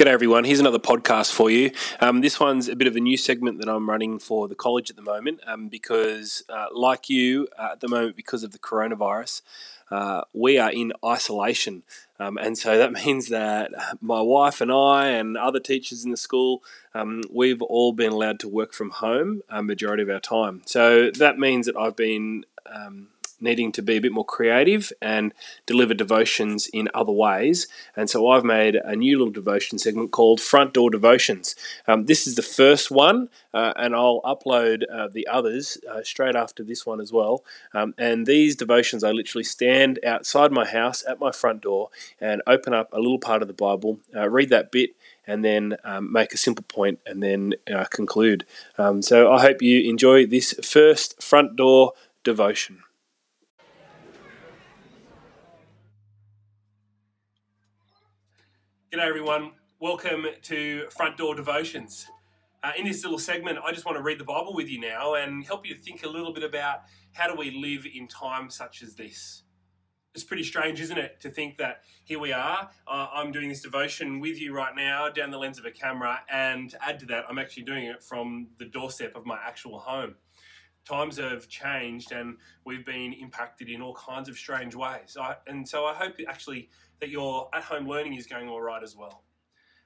G'day everyone, here's another podcast for you. Um, this one's a bit of a new segment that I'm running for the college at the moment um, because, uh, like you, uh, at the moment, because of the coronavirus, uh, we are in isolation. Um, and so that means that my wife and I and other teachers in the school, um, we've all been allowed to work from home a majority of our time. So that means that I've been um, needing to be a bit more creative and deliver devotions in other ways. And so I've made a new little devotion segment called Front Door Devotions. Um, this is the first one, uh, and I'll upload uh, the others uh, straight after this one as well. Um, and these devotions, I literally stand outside my house at my front door and open up a little part of the Bible, uh, read that bit, and then um, make a simple point and then uh, conclude. Um, so I hope you enjoy this first front door devotion. G'day everyone, welcome to Front Door Devotions. Uh, in this little segment, I just want to read the Bible with you now and help you think a little bit about how do we live in times such as this. It's pretty strange, isn't it, to think that here we are, uh, I'm doing this devotion with you right now down the lens of a camera, and add to that, I'm actually doing it from the doorstep of my actual home. Times have changed and we've been impacted in all kinds of strange ways. I, and so I hope actually that your at home learning is going all right as well.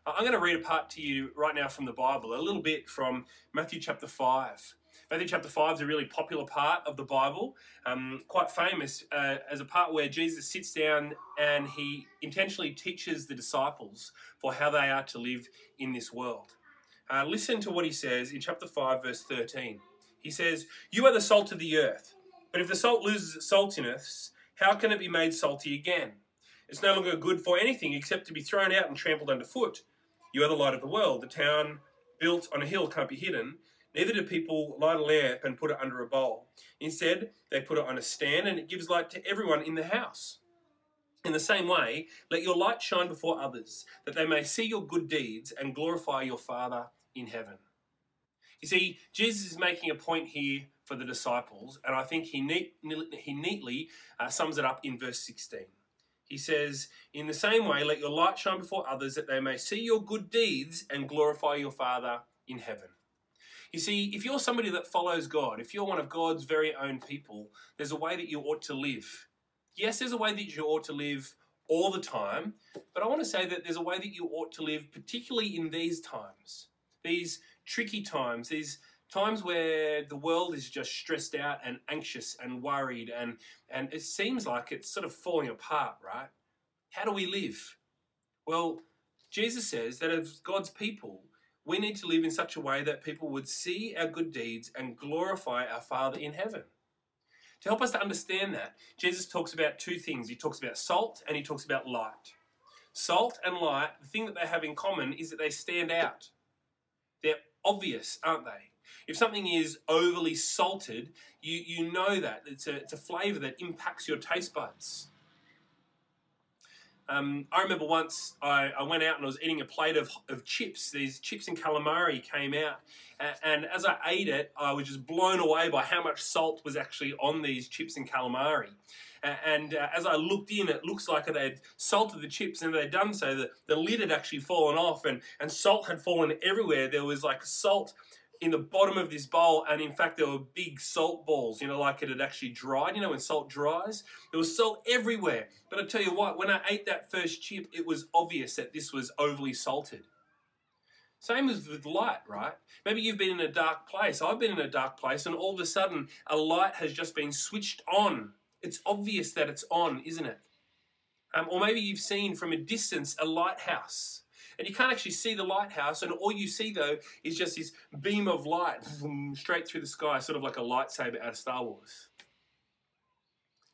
Uh, I'm going to read a part to you right now from the Bible, a little bit from Matthew chapter 5. Matthew chapter 5 is a really popular part of the Bible, um, quite famous uh, as a part where Jesus sits down and he intentionally teaches the disciples for how they are to live in this world. Uh, listen to what he says in chapter 5, verse 13. He says, You are the salt of the earth, but if the salt loses its saltiness, how can it be made salty again? It's no longer good for anything except to be thrown out and trampled underfoot. You are the light of the world. The town built on a hill can't be hidden. Neither do people light a lamp and put it under a bowl. Instead, they put it on a stand and it gives light to everyone in the house. In the same way, let your light shine before others, that they may see your good deeds and glorify your Father in heaven. You see, Jesus is making a point here for the disciples, and I think he, neat, he neatly uh, sums it up in verse 16. He says, In the same way, let your light shine before others that they may see your good deeds and glorify your Father in heaven. You see, if you're somebody that follows God, if you're one of God's very own people, there's a way that you ought to live. Yes, there's a way that you ought to live all the time, but I want to say that there's a way that you ought to live, particularly in these times, these tricky times, these times where the world is just stressed out and anxious and worried and and it seems like it's sort of falling apart right? How do we live? Well jesus says that as god's people we need to live in such a way that people would see our good deeds and glorify our father in heaven. To help us to understand that jesus talks about two things. He talks about salt and he talks about light. Salt and light the thing that they have in common is that they stand out they're obvious aren't they if something is overly salted, you, you know that. It's a, it's a flavour that impacts your taste buds. Um, I remember once I, I, went out and I was eating a plate of, of chips. These chips and calamari came out. And, and as I ate it, I was just blown away by how much salt was actually on these chips and calamari. And uh, as I looked in, it looks like they'd salted the chips, and they'd done so. The, the lid had actually fallen off, and, and salt had fallen everywhere. There was like salt in the bottom of this bowl, and in fact, there were big salt balls, you know, like it had actually dried. You know, when salt dries, there was salt everywhere. But I tell you what, when I ate that first chip, it was obvious that this was overly salted. Same as with light, right? Maybe you've been in a dark place. I've been in a dark place, and all of a sudden, a light has just been switched on. It's obvious that it's on, isn't it? Um, or maybe you've seen from a distance a lighthouse, and you can't actually see the lighthouse, and all you see though is just this beam of light straight through the sky, sort of like a lightsaber out of Star Wars.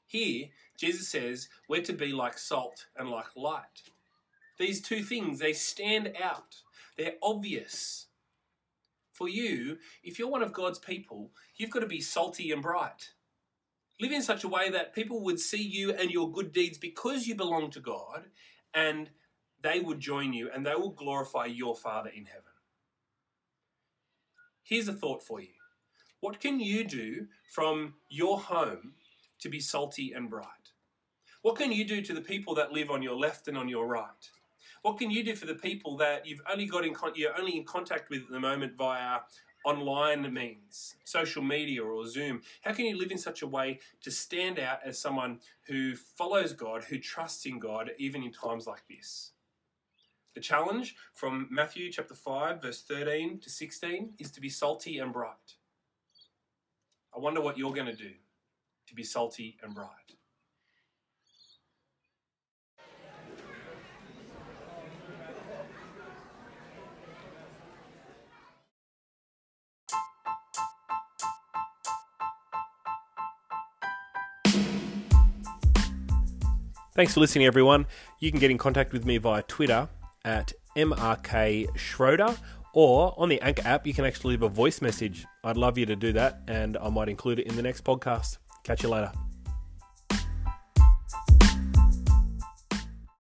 Here, Jesus says we're to be like salt and like light. These two things, they stand out. They're obvious. For you, if you're one of God's people, you've got to be salty and bright. Live in such a way that people would see you and your good deeds because you belong to God, and they would join you and they will glorify your Father in heaven. Here's a thought for you What can you do from your home to be salty and bright? What can you do to the people that live on your left and on your right? What can you do for the people that you've only got in con- you're only in contact with at the moment via online means, social media or Zoom? How can you live in such a way to stand out as someone who follows God, who trusts in God, even in times like this? The challenge from Matthew chapter 5, verse 13 to 16 is to be salty and bright. I wonder what you're going to do to be salty and bright. Thanks for listening, everyone. You can get in contact with me via Twitter at MRK Schroeder or on the Anchor app, you can actually leave a voice message. I'd love you to do that, and I might include it in the next podcast. Catch you later.